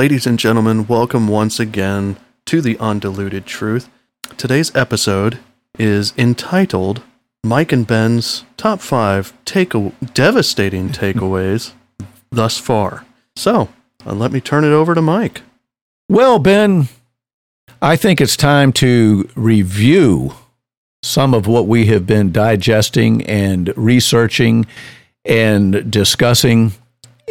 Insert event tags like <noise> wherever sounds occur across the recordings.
Ladies and gentlemen, welcome once again to the Undiluted Truth. Today's episode is entitled Mike and Ben's Top 5 take Devastating Takeaways <laughs> Thus Far. So, uh, let me turn it over to Mike. Well, Ben, I think it's time to review some of what we have been digesting and researching and discussing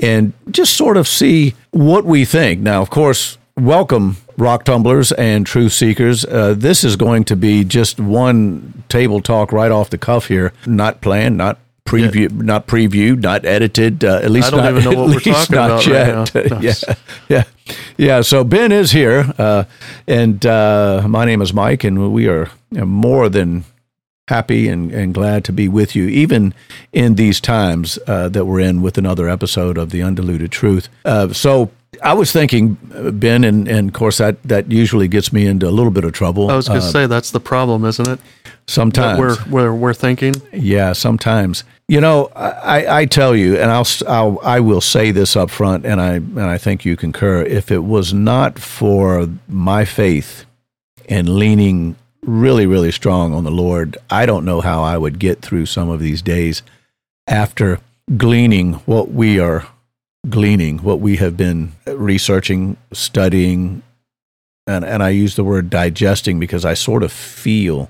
and just sort of see what we think. Now, of course, welcome rock tumblers and truth seekers. Uh, this is going to be just one table talk right off the cuff here, not planned, not preview, yeah. not previewed, not edited. Uh, at least I don't not, even know what <laughs> we're talking about yet. Right now. <laughs> yeah, yeah, yeah. So Ben is here, uh, and uh, my name is Mike, and we are more than happy and, and glad to be with you, even in these times uh, that we're in with another episode of The Undiluted Truth. Uh, so I was thinking, Ben, and, and of course that, that usually gets me into a little bit of trouble. I was going to uh, say that's the problem, isn't it? Sometimes we're, we're, we're thinking. Yeah, sometimes. You know, I, I tell you, and I'll, I'll I will say this up front, and I and I think you concur. If it was not for my faith and leaning really, really strong on the Lord. I don't know how I would get through some of these days after gleaning what we are gleaning, what we have been researching, studying, and, and I use the word digesting because I sort of feel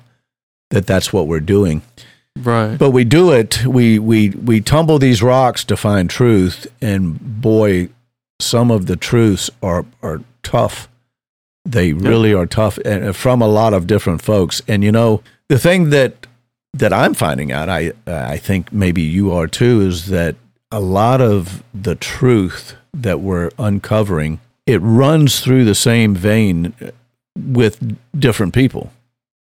that that's what we're doing. Right. But we do it, we, we, we tumble these rocks to find truth, and boy, some of the truths are, are tough they really are tough and from a lot of different folks. And you know, the thing that that I'm finding out, I I think maybe you are too, is that a lot of the truth that we're uncovering, it runs through the same vein eh, with different people.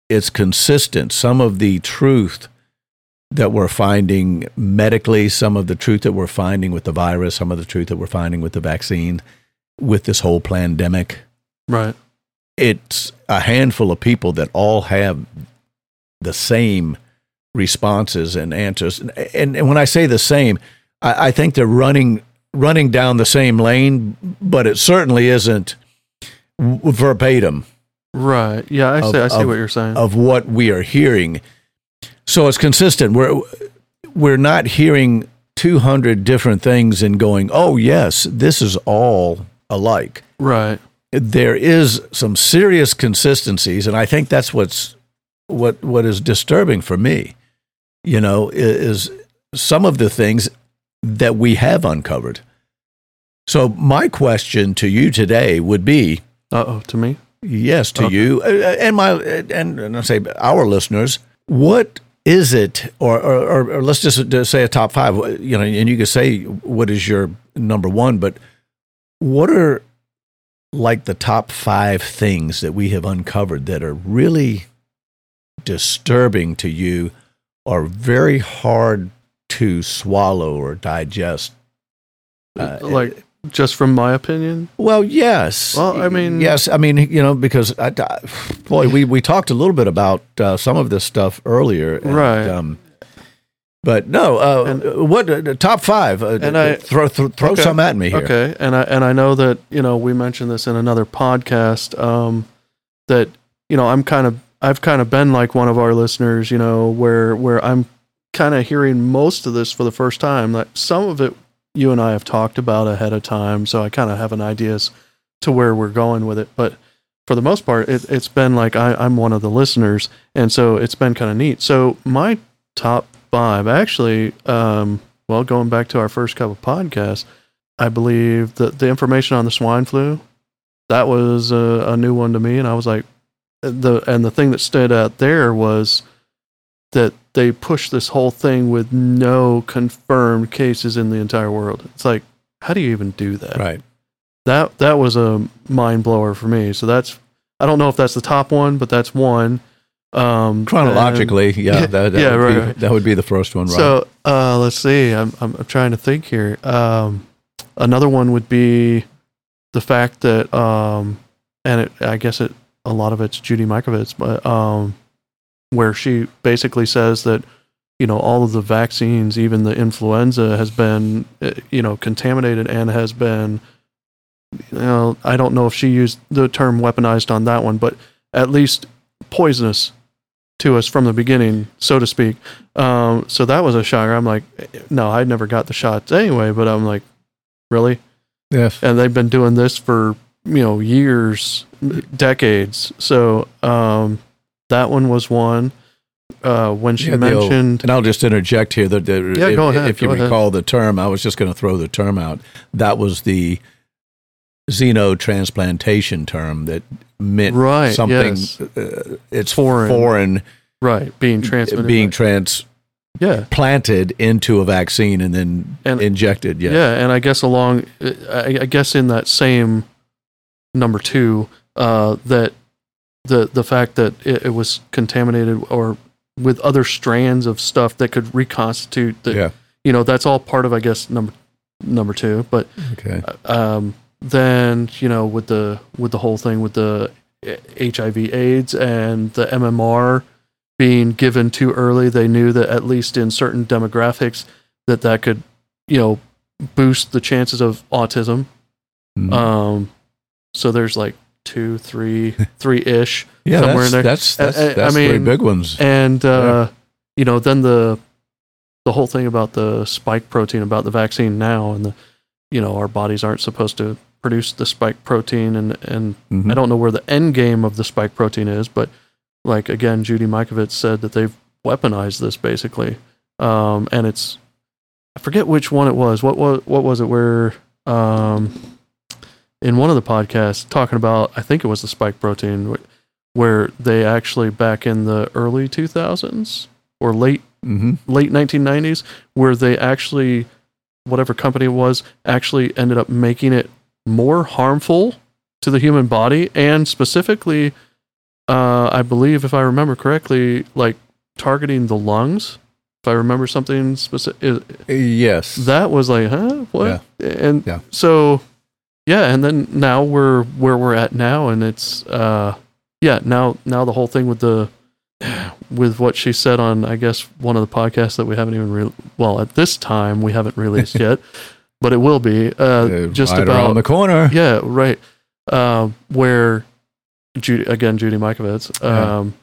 It's consistent. Some of the truth that we're finding medically, some of the truth that we're finding with the virus, some of the truth that we're finding with the vaccine, with this whole pandemic. Right it's a handful of people that all have the same responses and answers. And, and, and when I say the same, I, I, think they're running running down the same lane, but it certainly isn't verbatim. Right. Yeah, I of, see. I see of, what you're saying. Of what we are hearing, so it's consistent. We're we're not hearing 200 different things and going, "Oh yes, this is all alike." Right there is some serious consistencies, and I think that's what's what what is disturbing for me. You know, is some of the things that we have uncovered. So my question to you today would be, oh, to me, yes, to okay. you, uh, uh, and my and, and I say our listeners, what is it, or, or, or let's just, just say a top five, you know, and you can say what is your number one, but what are like the top five things that we have uncovered that are really disturbing to you or very hard to swallow or digest? Uh, like just from my opinion? Well, yes. Well, I mean, yes. I mean, you know, because I, boy, we we talked a little bit about uh, some of this stuff earlier, and, right? Um, but no, uh, and, what uh, top five? Uh, and I throw th- throw okay, some at me here. Okay, and I and I know that you know we mentioned this in another podcast um, that you know I'm kind of I've kind of been like one of our listeners, you know, where where I'm kind of hearing most of this for the first time. That some of it you and I have talked about ahead of time, so I kind of have an idea as to where we're going with it. But for the most part, it, has been like I, I'm one of the listeners, and so it's been kind of neat. So my top five. Actually, um, well, going back to our first couple podcasts, I believe that the information on the swine flu that was a, a new one to me, and I was like, the and the thing that stood out there was that they pushed this whole thing with no confirmed cases in the entire world. It's like, how do you even do that? Right. That that was a mind blower for me. So that's I don't know if that's the top one, but that's one. Um, Chronologically, and, yeah, that, that, <laughs> yeah, would right, be, right. that would be the first one. Right. So uh, let's see. I'm, I'm, I'm trying to think here. Um, another one would be the fact that, um, and it, I guess it a lot of it's Judy Mikovits, but um, where she basically says that you know all of the vaccines, even the influenza, has been uh, you know contaminated and has been you know, I don't know if she used the term weaponized on that one, but at least poisonous to us from the beginning, so to speak. Um, so that was a shocker. I'm like, no, I never got the shots anyway, but I'm like, really? Yes. And they've been doing this for, you know, years, decades. So um, that one was one. Uh, when she Yeah, the old- mentioned, and I'll just interject here that that Yeah, if, go ahead, if you go ahead. recall the term, I was just going to throw the term out. That was the xenotransplantation term that meant Right, something. yes. Uh, it's Foreign. foreign right, being transmitted. being transplanted yeah. into a vaccine and then And- injected. Yeah. Yeah, and I guess along, I, I guess in that same number two, uh, that the the fact that it, it was contaminated or with other strands of stuff that could reconstitute the, Yeah. you know, that's all part of I guess number number two. But Okay. um, then you know with the with the whole thing with the HIV/AIDS and the MMR being given too early, they knew that at least in certain demographics that that could you know boost the chances of autism. Mhm. Um, so there's like two, three, <laughs> three ish, yeah. somewhere That's, in there. that's that's, I- I- I that's three mean, big ones. and uh, you know then the the whole thing about the spike protein about the vaccine now and the you know our bodies aren't supposed to produce the spike protein and and Mhm. I don't know where the end game of the spike protein is, but like again, Judy Mikovits said that they've weaponized this basically, um, and it's I forget which one it was. What was what was it where um, in one of the podcasts talking about I think it was the spike protein where they actually back in the early 2000s or late Mhm. late 1990s where they actually whatever company it was actually ended up making it more harmful to the human body and specifically uh, i believe if i remember correctly like targeting the lungs if i remember something specific Yes. that was like huh what and Yeah. so yeah and then now we're where we're at now and it's uh yeah now now the whole thing with the with what she said on i guess one of the podcasts that we haven't even re- well at this time we haven't released <laughs> yet but it will be uh Uh, just right about around the corner. yeah right um where judy again judy Mikovits. Yeah. um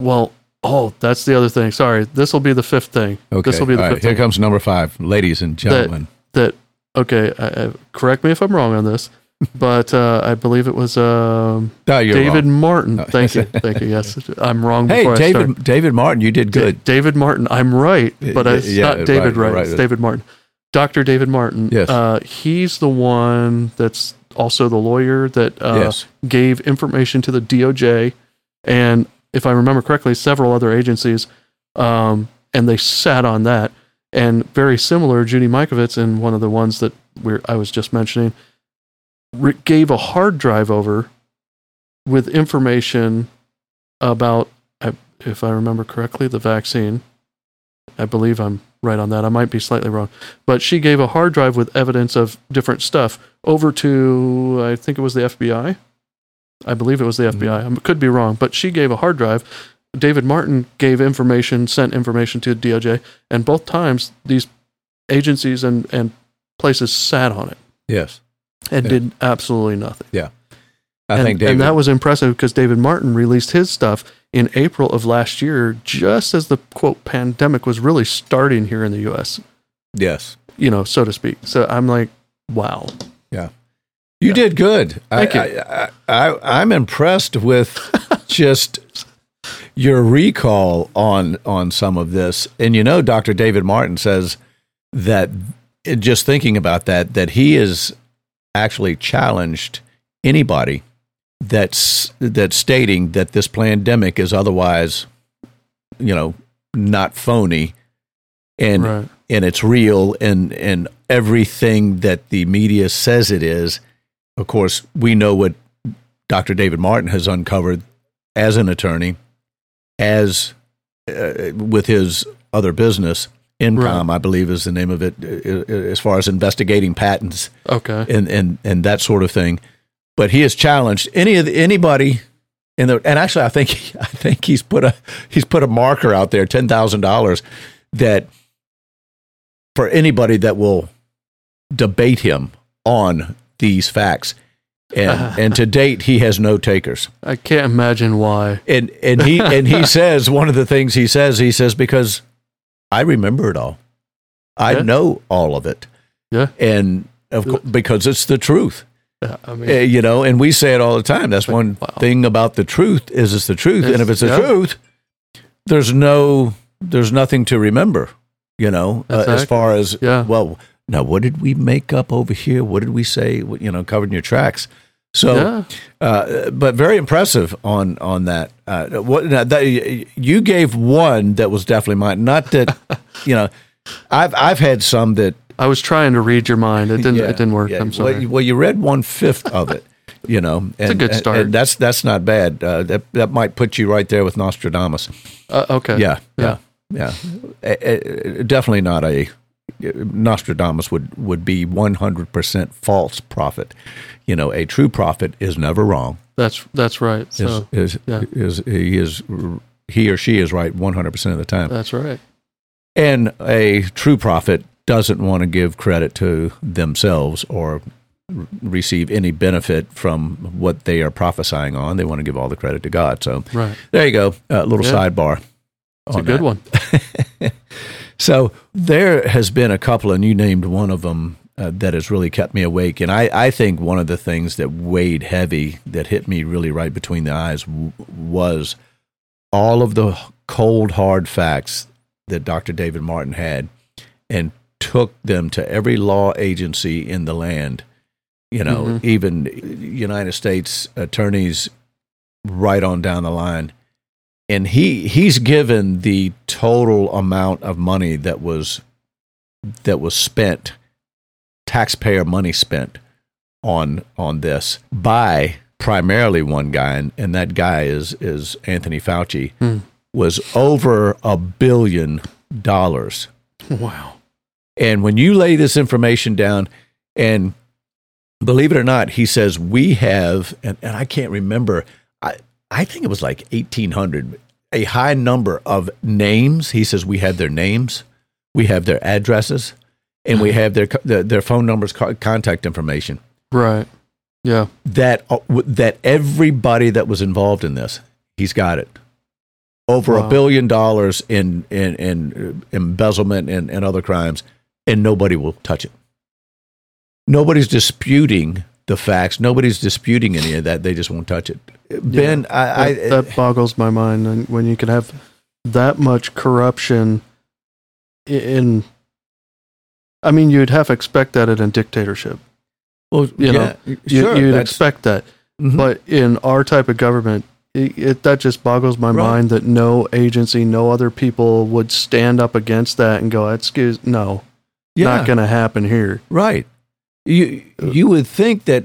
well oh that's the other thing sorry this will be the fifth thing Okay. this will be the All right, fifth Here thing comes number five, ladies and gentlemen. that okay I, I, correct me if i'm wrong on this but uh, i believe it was um, No, david wrong. martin No. thank you <laughs> thank you yes i'm wrong Hey, before I David. David Martin, you did Da- good. david martin i'm right but it's yeah, not david right, right, it's david martin dr david martin Yes. uh, he's the one that's also the lawyer that uh, yes. gave information to the DOJ and, if I remember correctly, several other agencies, um, and they sat on that. And very similar, Judy Mikovits, in one of the ones that we're, I was just mentioning, re- gave a hard drive over with information about, if I remember correctly, the vaccine. I believe I'm right on that. I might be slightly wrong. But she gave a hard drive with evidence of different stuff over to, I think it was the FBI. I believe it was the mm-hmm. FBI. I could be wrong, but she gave a hard drive. David Martin gave information, sent information to DOJ, and both times these agencies and, and places sat on it Yes. And Yeah. did absolutely nothing. Yeah. I and, think David. and that was impressive because David Martin released his stuff in April of last year, just as the quote pandemic was really starting here in the U.S. yes. You know, so to speak. So I'm like, wow. Yeah, you did good. Thank I, you. I, I, I'm impressed with <laughs> just your recall on on some of this. And you know, Dr. David Martin says that just thinking about that, that he is actually challenged anybody that's that's stating that this pandemic is otherwise, you know, not phony and right. and it's real and and everything that the media says it is of course we know what Dr. David Martin has uncovered as an attorney as uh, with his other business M-CAM I believe is the name of it uh, as far as investigating patents Okay. and and and that sort of thing but he has challenged any of the, anybody in the and actually I think <laughs> I think he's put a he's put a marker out there $10,000 that for anybody that will debate him on these facts. And <laughs> and to date he has no takers. I can't imagine why. And and he and he <laughs> says one of the things he says he says because I remember it all. I Yeah. know all of it. Yeah. And of course, because it's the truth. Yeah, I mean, Uh, you know, and we say it all the time. That's one Wow. thing about the truth is it's the truth, and if it's the yeah. truth, there's no, there's nothing to remember. You know, uh, as far as Yeah. well, now what did we make up over here? What did we say? You know, covering your tracks. So, yeah, uh, but very impressive on on that. Uh, what now, that, you gave one that was definitely mine. Not that <laughs> you know, I've I've had some that I was trying to read your mind. It didn't. yeah, it didn't work. yeah. I'm sorry. Well, you- well, you read one fifth of it. You know, and, a good start. And that's that's not bad. Uh, that that might put you right there with Nostradamus. uh, okay. Yeah, yeah, yeah. Eh, definitely not a Nostradamus would would be one hundred percent false prophet. You know, a true prophet is never wrong. That's that's right. So is, yeah. is he is he or she is right one hundred percent of the time. that's right. And a true prophet doesn't want to give credit to themselves or receive any benefit from what they are prophesying on. They want to give all the credit to God. So Right. there you go. A little Yeah. sidebar. It's a good that. one. <laughs> So there has been a couple, and you named one of them uh, that has really kept me awake. And I, I think one of the things that weighed heavy, that hit me really right between the eyes, w- was all of the cold, hard facts that Dr. David Martin had and took them to every law agency in the land. You know, Mhm. even United States attorneys right on down the line and he he's given the total amount of money that was that was spent taxpayer money spent on on this by primarily one guy and, and that guy is is Anthony Fauci Hmm. was over a billion dollars Wow. and when you lay this information down, and believe it or not, he says we have, and, and I can't remember, I, think it was like 1,800, a high number of names. He says we have their names, we have their addresses, and we have their, their, their phone numbers, contact information. Right. Yeah. That, uh, that everybody that was involved in this, he's got it. Over a Wow. billion dollars in, in, in uh, embezzlement and, and other crimes and nobody will touch it. Nobody's disputing the facts. Nobody's disputing any of that. They just won't touch it. Ben, I, I that, that boggles my mind. And when you can have that much corruption in, I mean, you'd have to expect that in a dictatorship. well, you know, You, sure, you'd expect that. mhm. But in our type of government, it, it, that just boggles my Right. mind that no agency, no other people would stand up against that and go, "Excuse, no, yeah, not going to happen here." right. You you would think that.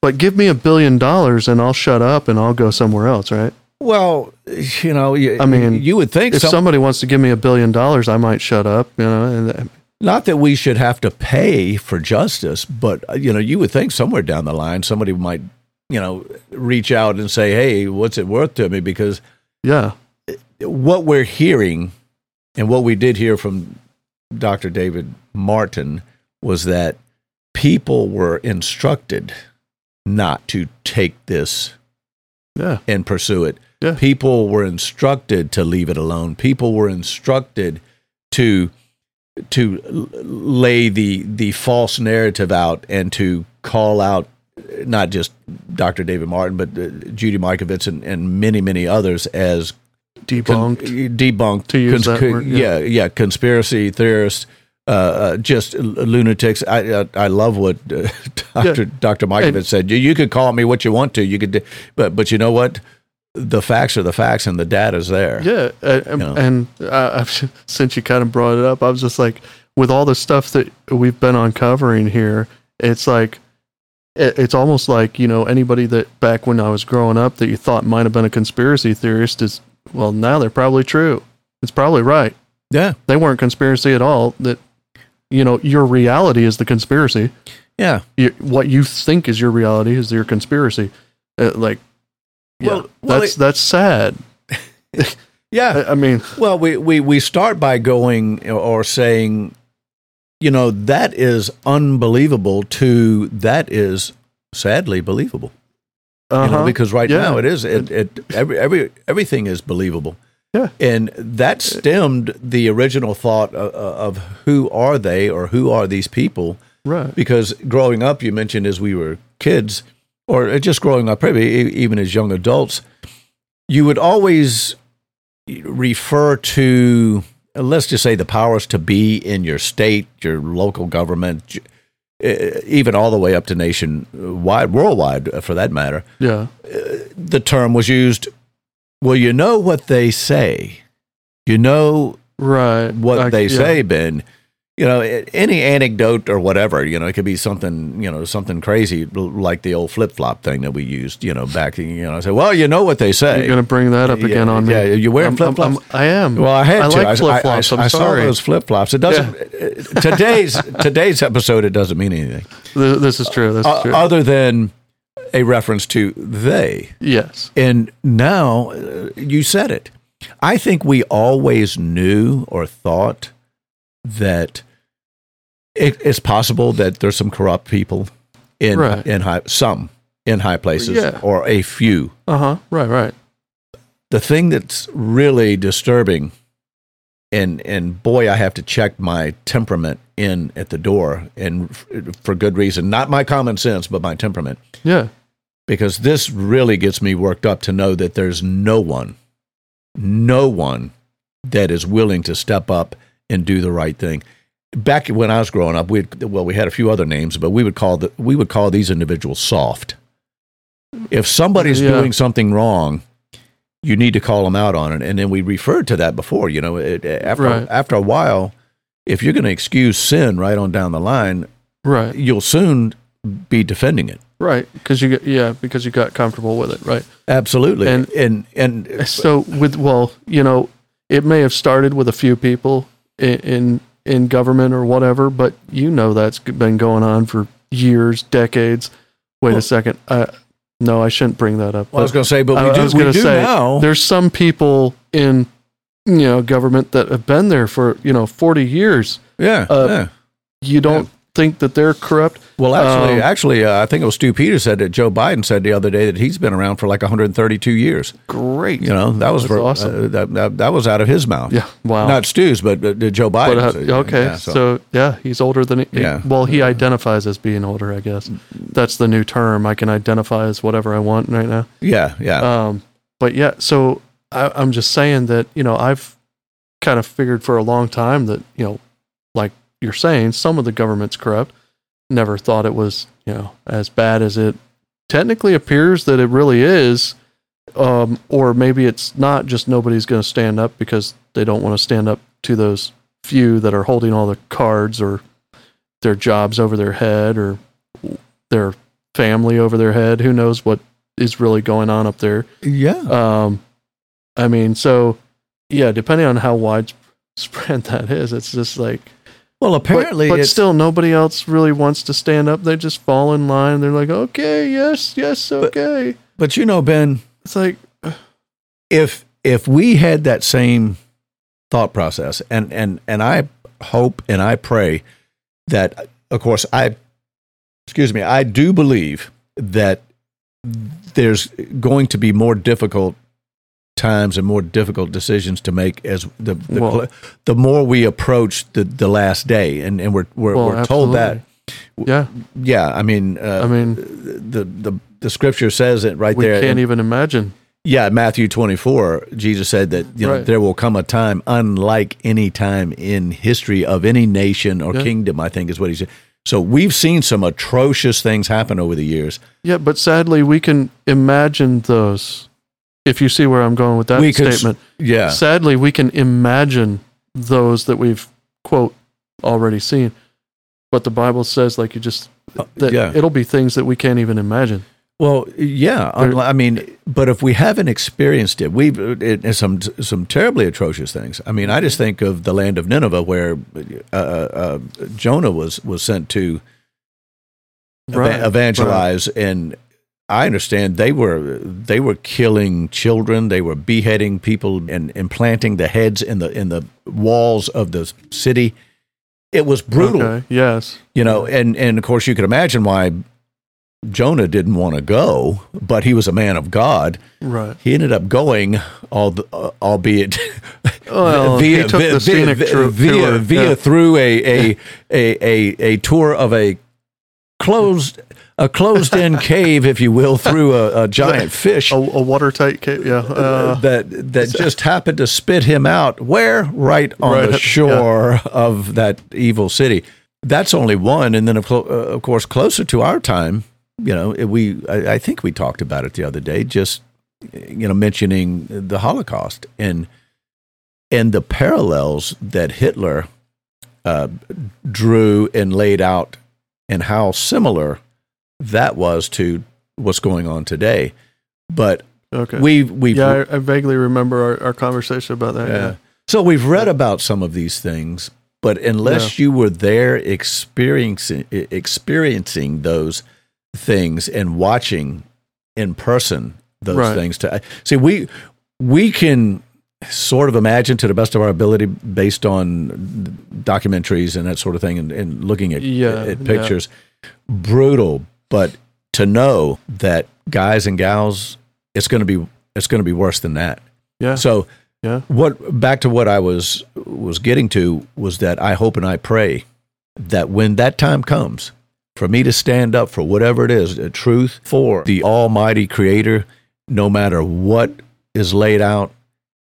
But give me a billion dollars and I'll shut up and I'll go somewhere else, right? Well, you know, you, I mean, you would think If some- somebody wants to give me a billion dollars, I might shut up, you know. And not that we should have to pay for justice, but uh, you know, you would think somewhere down the line somebody might, you know, reach out and say, "Hey, what's it worth to me?" Because yeah, what we're hearing and what we did hear from Dr. David Martin was that people were instructed not to take this yeah, and pursue it. Yeah. People were instructed to leave it alone. People were instructed to to lay the the false narrative out and to call out not just Dr. David Martin, but uh, Judy Mikovits and, and many many others as con- debunked. debunked To use that word, yeah. yeah. yeah conspiracy theorists uh, uh, just lunatics I, I I love what uh, Dr. Dr. Mikovits And- said you, you could call me what you want to you could do, but but you know what the facts are the facts and the data's there yeah, and, and- know. and uh, <laughs> I've, since you kind of brought it up, I was just like, with all the stuff that we've been uncovering here, it's like. it- It's almost like you know anybody that back when I was growing up that you thought might have been a conspiracy theorist is well now they're probably true. It's probably right. yeah They weren't conspiracy at all. That you know your reality is the conspiracy. yeah you, what you think is your reality is your conspiracy. Uh, like, yeah, Well- well, that's it- that's sad. <laughs> yeah I, I mean, Well, we, we, we start by going or saying, you know, that is unbelievable to that is sadly believable. Uh-huh. You know, because right Yeah. now it is it, it every every everything is believable. Yeah. And that uh, stemmed the original thought of, of who are they or who are these people? right. Because growing up, you mentioned as we were kids, or just growing up, probably e- even as young adults, you would always refer to, let's just say, the powers to be in your state, your local government, even all the way up to nationwide, worldwide, uh, for that matter. Yeah. The term was used. Well, you know what they say. You know Right. what I- they yeah. say, Ben. You know, any anecdote or whatever, you know, it could be something, you know, something crazy like the old flip flop thing that we used, you know, back, you know, I say, well, you know what they say. You're gonna bring that up Yeah, again on me. yeah, you wearing I'm- I'm- flip-flops? I'm- well, I had I to. like flip flops. I, I'm I saw sorry. those flip flops. It doesn't. uh, today's today's episode, it doesn't mean anything <laughs> This is true. This is uh, true. other than a reference to they. yes. And now uh, you said it. I think we always knew or thought that it, it's possible that there's some corrupt people in Right. in high some in high places Yeah. or a few. Uh huh. Right. Right. The thing that's really disturbing and and boy I have to check my temperament in at the door and f- for good reason, not my common sense but my temperament Yeah. Because this really gets me worked up to know that there's no one, no one that is willing to step up and do the right thing. Back when I was growing up, we well we had a few other names, but we would call the, we would call these individuals soft. If somebody's Yeah. doing something wrong, you need to call them out on it, and then we referred to that before. You know, it, after Right. after a while, if you're going to excuse sin right on down the line, Right. you'll soon be defending it. Right. Because you get yeah because you got comfortable with it. Right. Absolutely. And- And and, So with well, you know, it may have started with a few people in in, in government or whatever, but you know that's been going on for years, decades. Wait Well- a second. Uh, no, I shouldn't bring that up. well, I was going to say, but we I do, was gonna do say, now. there's some people in you know government that have been there for you know 40 years. Yeah, uh, yeah. You don't think that they're corrupt? Well, actually, um, actually, uh, I think it was Stu Peters said that Joe Biden said the other day that he's been around for like 132 years. Great. You know, that was for, awesome. uh, that, that that was out of his mouth. Yeah. Wow. Not Stu's, but uh, Joe But, Biden. uh, okay, so. yeah, he's older than he, Yeah. Well, he identifies as being older, I guess. That's the new term. I can identify as whatever I want right now. yeah, yeah, Um, but yeah, so I, I'm just saying that you know I've kind of figured for a long time that you know, like you're saying, some of the government's corrupt. Never thought it was you know as bad as it technically appears that it really is. Um, or maybe it's not just nobody's going to stand up because they don't want to stand up to those few that are holding all the cards or their jobs over their head or their family over their head. Who knows what is really going on up there? yeah. Um, I mean, so yeah, depending on how widespread <laughs> that is, it's just like. Well, apparently, but it's, still, nobody else really wants to stand up. They just fall in line. They're like, okay, yes, yes, okay. but you know, Ben, it's like, uh, if if we had that same thought process and and and I hope and I pray that of course I excuse me I do believe that there's going to be more difficult times and more difficult decisions to make as the the, Well- the more we approach the, the last day and, and we're we're, well, we're told that Yeah, yeah I mean uh, I mean, the the the scripture says it right we there We can't in- even imagine. yeah, Matthew 24, Jesus said that you know Right. there will come a time unlike any time in history of any nation or Yeah. kingdom, I think is what he said. So we've seen some atrocious things happen over the years. Yeah, but sadly, we can imagine those. If you see where I'm going with that We could statement, Yeah. sadly, we can imagine those that we've quote already seen. But the Bible says, like you just, that yeah. it'll be things that we can't even imagine. Well, yeah. I mean, but if we haven't experienced it, we've it, some some terribly atrocious things. I mean, I just think of the land of Nineveh, where uh, uh, Jonah was was sent to Right, evangelize, and I understand they were they were killing children, they were beheading people, and implanting the heads in the in the walls of the city. it was brutal. Okay. Yes. You know, and and of course you could imagine why Jonah didn't want to go, but he was a man of God. Right. He ended up going, all uh, albeit <laughs> Well, he took the scenic tru- via tour, via yeah. through a a, a a a tour of a closed a closed in <laughs> cave, if you will, through a, a giant <laughs> fish A, a watertight cave. Yeah. Uh, that that just happened to spit him out. Where? Right on Right the shore of that evil city. That's only one, and then of, clo- uh, of course closer to our time. You know, we I, I think we talked about it the other day. Just you know, mentioning the Holocaust and and the parallels that Hitler uh, drew and laid out, and how similar that was to what's going on today. But okay. we've we've yeah, I, I vaguely remember our, our conversation about that. Yeah. so we've read about some of these things, but unless you were there experiencing experiencing those things and watching in person those Right. things to see we we can sort of imagine to the best of our ability based on documentaries and that sort of thing and, and looking at, Yeah, at yeah. pictures brutal but to know that guys and gals it's going to be it's going to be worse than that Yeah. so Yeah. what back to what I was was getting to was that I hope and I pray that when that time comes for me to stand up for whatever it is, the truth for the almighty creator, no matter what is laid out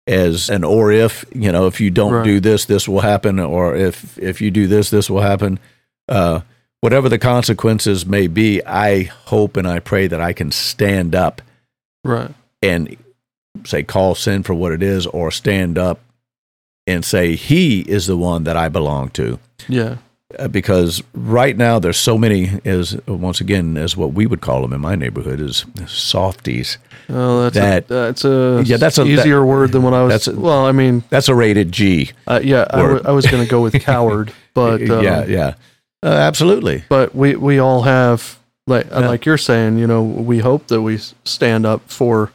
as an or if, you know, if you don't Right. do this, this will happen, or if if you do this, this will happen. Uh, whatever the consequences may be, I hope and I pray that I can stand up Right. and say call sin for what it is or stand up and say he is the one that I belong to Yeah. Uh, because right now there's so many as once again as what we would call them in my neighborhood is softies Oh, that's That- a, that's a Yeah, that's a- easier word than what I was. that's a- well, I mean, that's a rated G uh, yeah, I, w- I was going to go with coward, <laughs> but um, yeah yeah uh, absolutely but we we all have like Yeah. like you're saying, you know, we hope that we stand up for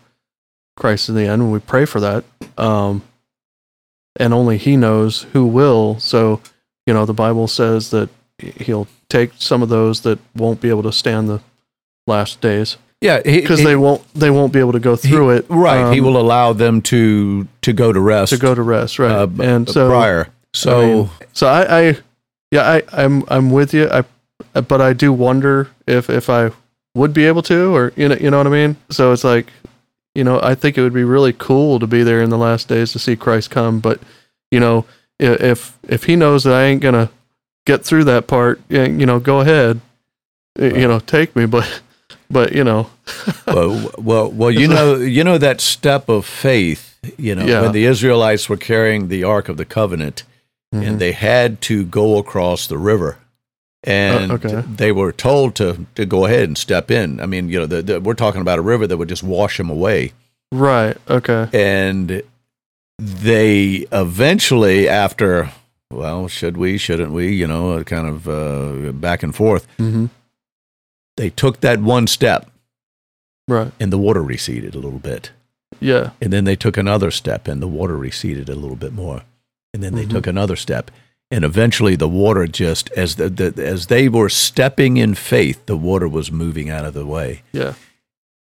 Christ in the end, and we pray for that. Um, and only He knows who will. So, you know, the Bible says that He'll take some of those that won't be able to stand the last days yeah because they won't they won't be able to go he- through it. right he um, will allow them to to go to rest to go to rest, right? uh, and so prior so I mean, so I, I yeah, I, I'm I'm with you. I but I do wonder if if I would be able to, or you know, you know what I mean. So it's like, you know, I think it would be really cool to be there in the last days to see Christ come. But you know, if if He knows that I ain't gonna get through that part, you know, go ahead, y- you know, take me. But but you know, <laughs> well, well, well, you know, you know that step of faith. You know, Yeah. when the Israelites were carrying the Ark of the Covenant, Mhm. and they had to go across the river, and Uh, okay. they were told to to go ahead and step in. I mean, you know, the, the, we're talking about a river that would just wash them away, right, okay, and they eventually, after well, should we, shouldn't we, you know, kind of uh, back and forth, hmm they took that one step, right, and the water receded a little bit. yeah, And then they took another step and the water receded a little bit more. And then they Mhm. took another step. And eventually the water just as the, the as they were stepping in faith, the water was moving out of the way. yeah,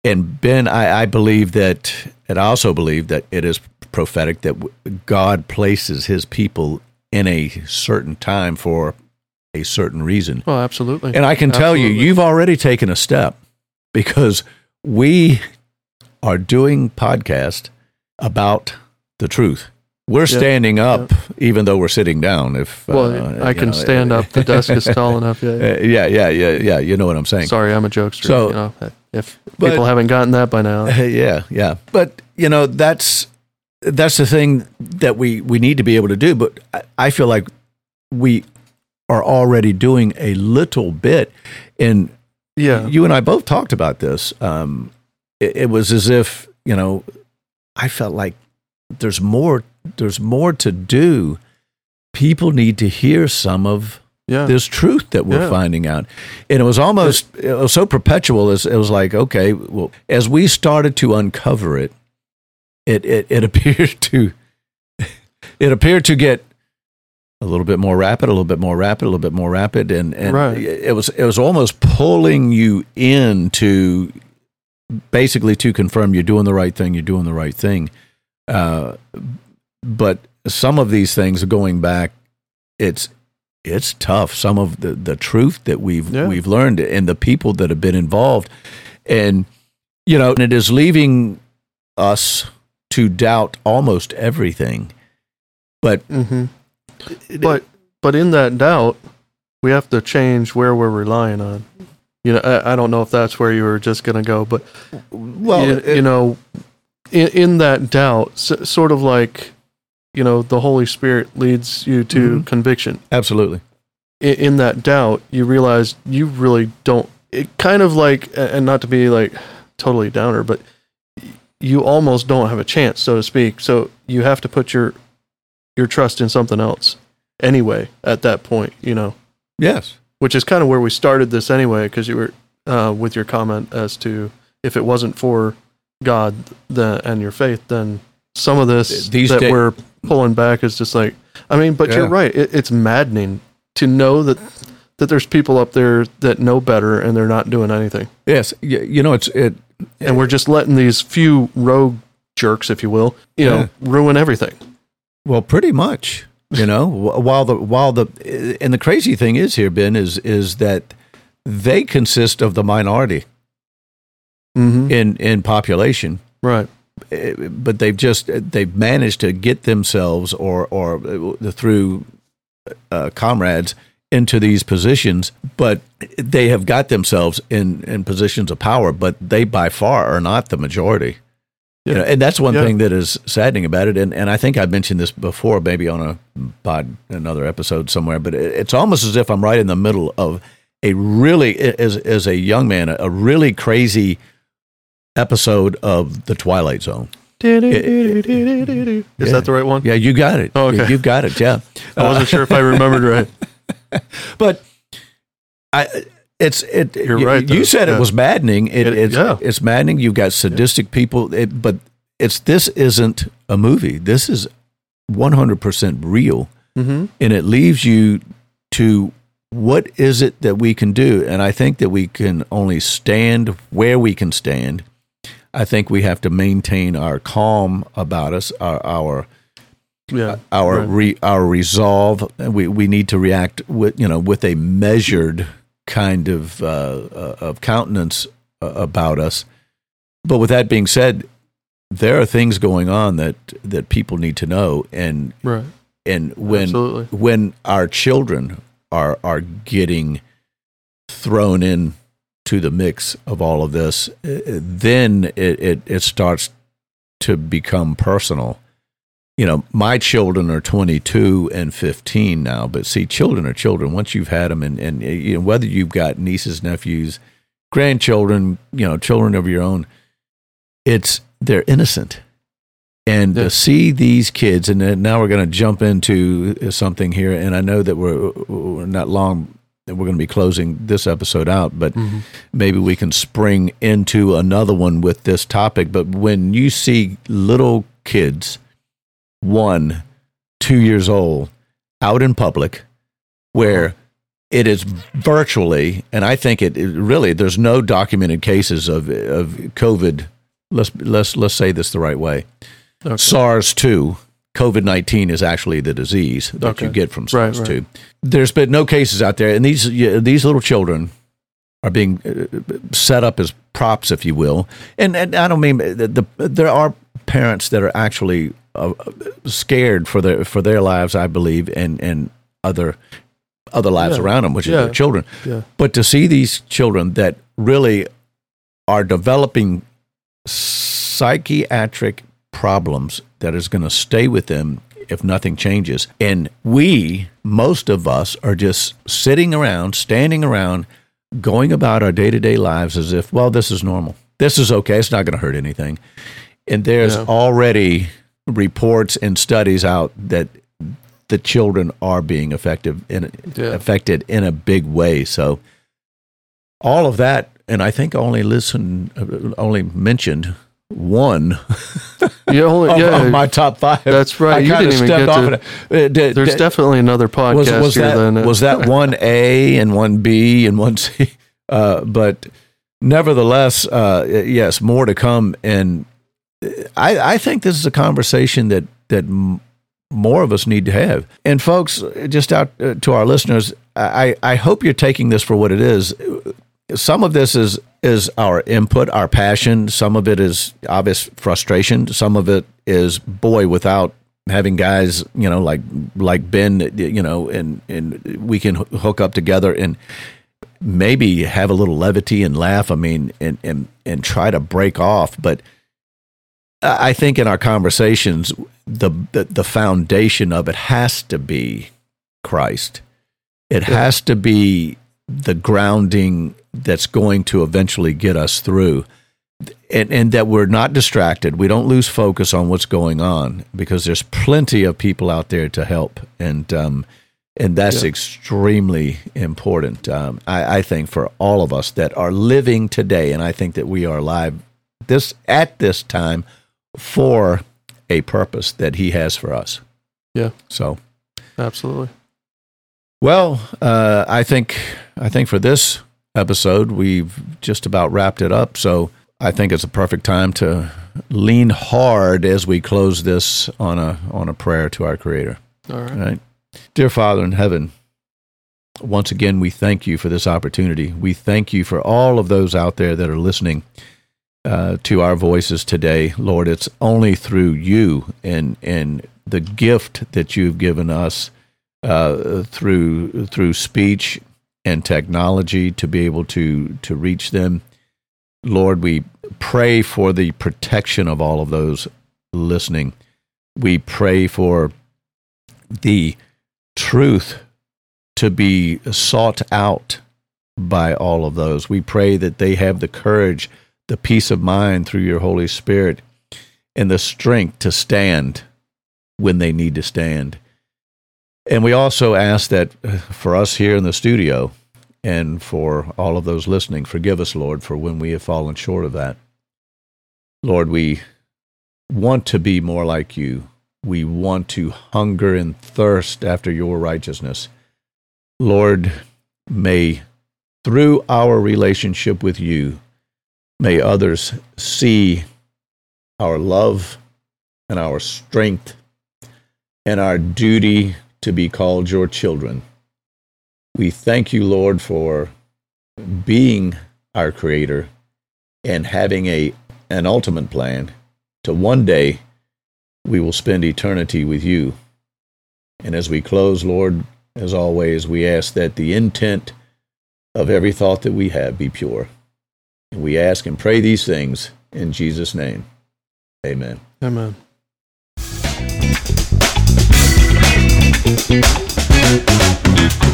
And Ben, I, I believe that, and I also believe that it is prophetic that God places his people in a certain time for a certain reason. oh, absolutely, And I can tell you, you've already taken a step because we are doing podcast about the truth. We're Yeah, standing up, even though we're sitting down. If well, uh, I can know, stand up. The desk is <laughs> tall enough. Yeah, yeah. Uh, yeah, yeah, yeah, yeah. You know what I'm saying? Sorry, I'm a jokester. So- you know, if But- people haven't gotten that by now, <laughs> yeah, yeah. But you know, that's that's the thing that we we need to be able to do. But I, I feel like we are already doing a little bit. And yeah, you and I both talked about this. Um, it, it was as if you know, I felt like there's more. There's more to do. People need to hear some of yeah, this truth that we're Yeah. finding out. And it was almost it was so perpetual as it was like, okay, well, as we started to uncover it, it it, it <laughs> appeared to <laughs> it appeared to get a little bit more rapid, a little bit more rapid, a little bit more rapid, and and Right. it was it was almost pulling you in to basically to confirm you're doing the right thing, you're doing the right thing. Uh, but some of these things going back, it's it's tough. Some of the the truth that we've Yeah. we've learned and the people that have been involved, and you know, and it is leaving us to doubt almost everything. But hmm But but in that doubt, we have to change where we're relying on. You know, I, I don't know if that's where you were just going to go, but well, you, it- you know, in, in that doubt, s- sort of like, you know, the Holy Spirit leads you to Mhm. conviction. absolutely. In, in that doubt, you realize you really don't. It kind of like, and not to be like totally downer, but you almost don't have a chance, so to speak. So you have to put your your trust in something else anyway at that point, you know, Yes. which is kind of where we started this anyway, because you were uh, with your comment as to if it wasn't for God the, and your faith, then some of this These that da- we're pulling back is just like, I mean, but you're right. It, it's maddening to know that that there's people up there that know better and they're not doing anything, Yes. You, know, it's it. and we're just letting these few rogue jerks, if you will, you know, Yeah. ruin everything. Well, pretty much. You know, <laughs> while the while the and the crazy thing is here, Ben, is is that they consist of the minority Mm-hmm. in in population, Right. Eh, but they've just they've managed to get themselves or or uh, through uh, comrades into these positions, but they have got themselves in in positions of power, but they by far are not the majority. You Yeah. know, and that's one Yeah. thing that is saddening about it. And and I think I mentioned this before, maybe on a pod, another episode somewhere. But it, it's almost as if I'm right in the middle of a really, as as a young man, a, a really crazy episode of the Twilight Zone. Is Yeah. that the right one? Yeah, you got it. Oh, okay. You got it. Yeah. <laughs> I wasn't sure if I remembered right. <laughs> but I it's it. You're you, right, You said Yeah. it was maddening. It, It- it's yeah. it's maddening. You've got sadistic people, it, but it's this isn't a movie. This is 100 percent real, Mm-hmm. and it leaves you to what is it that we can do? And I think that we can only stand where we can stand. I think we have to maintain our calm about us, our our Yeah. our Right. re, our resolve. We we need to react with you know with a measured kind of uh, uh, of countenance uh, about us. But with that being said, there are things going on that that people need to know, and Right. and when Absolutely. when our children are are getting thrown in to the mix of all of this, then it, it, it starts to become personal. You know, my children are 22 and 15 now, but see, children are children. Once you've had them, and, and you know, whether you've got nieces, nephews, grandchildren, you know, children of your own, it's they're innocent. And Yeah. to see these kids, and now we're going to jump into something here, and I know that we're, we're not long, that we're going to be closing this episode out, but Mhm. maybe we can spring into another one with this topic. But when you see little kids, one, two years old, out in public, where it is virtually, and I think it, it really, there's no documented cases of of COVID. Let's let's let's say this the right way. Okay. SARS two, COVID nineteen is actually the disease that Okay. you get from Right, SARS right. two. There's been no cases out there, and these these little children are being uh, set up as props, if you will. And, and I don't mean the, the there are parents that are actually uh, scared for their for their lives, I believe, and and other other lives Yeah. around them, which is their children. Yeah. But to see these children that really are developing psychiatric problems that is going to stay with them if nothing changes. And we, most of us, are just sitting around, standing around, going about our day to day lives as if, well, this is normal. This is okay. It's not going to hurt anything. And there's Yeah. already reports and studies out that the children are being effective in, Yeah. affected in a big way. So all of that, and I think only listen, uh, only mentioned one <laughs> You only, of, yeah, of my top five. that's right. I You didn't even get off to- it. Uh, did- there's definitely another podcast was, was here that than uh, was that <laughs> one A and one B and one C? Uh, but nevertheless, uh, yes, more to come. And I, I think this is a conversation that that m- more of us need to have. And folks, just out uh, to our listeners, I, I hope you're taking this for what it is. Some of this is is our input, our passion. Some of it is obvious frustration. Some of it is boy without having guys, you know, like like Ben, you know, and and we can hook up together and maybe have a little levity and laugh. I mean, and and and try to break off. But I think in our conversations, the the, the foundation of it has to be Christ. It Yeah. has to be the grounding that's going to eventually get us through. And, and that we're not distracted. We don't lose focus on what's going on because there's plenty of people out there to help. And um, and that's Yeah. extremely important. Um, I, I think for all of us that are living today, and I think that we are alive this at this time for a purpose that He has for us. Yeah. So, absolutely. well, uh, I think I think for this episode we've just about wrapped it up. So I think it's a perfect time to lean hard as we close this on a on a prayer to our Creator. All right. Right. Dear Father in heaven, once again, we thank you for this opportunity. We thank you for all of those out there that are listening uh, to our voices today. Lord, it's only through you and, and the gift that you've given us uh, through, through speech and technology to be able to, to reach them. Lord, we pray for the protection of all of those listening. We pray for the truth to be sought out by all of those. We pray that they have the courage, the peace of mind through your Holy Spirit, and the strength to stand when they need to stand. And we also ask that uh, for us here in the studio and for all of those listening, forgive us, Lord, for when we have fallen short of that. Lord, we want to be more like you. We want to hunger and thirst after your righteousness. Lord, may through our relationship with you, may others see our love and our strength and our duty to be called your children. We thank you, Lord, for being our creator and having a an ultimate plan to one day we will spend eternity with you. And as we close, Lord, as always, we ask that the intent of every thought that we have be pure. And we ask and pray these things in Jesus' name. Amen. Amen. Thank you.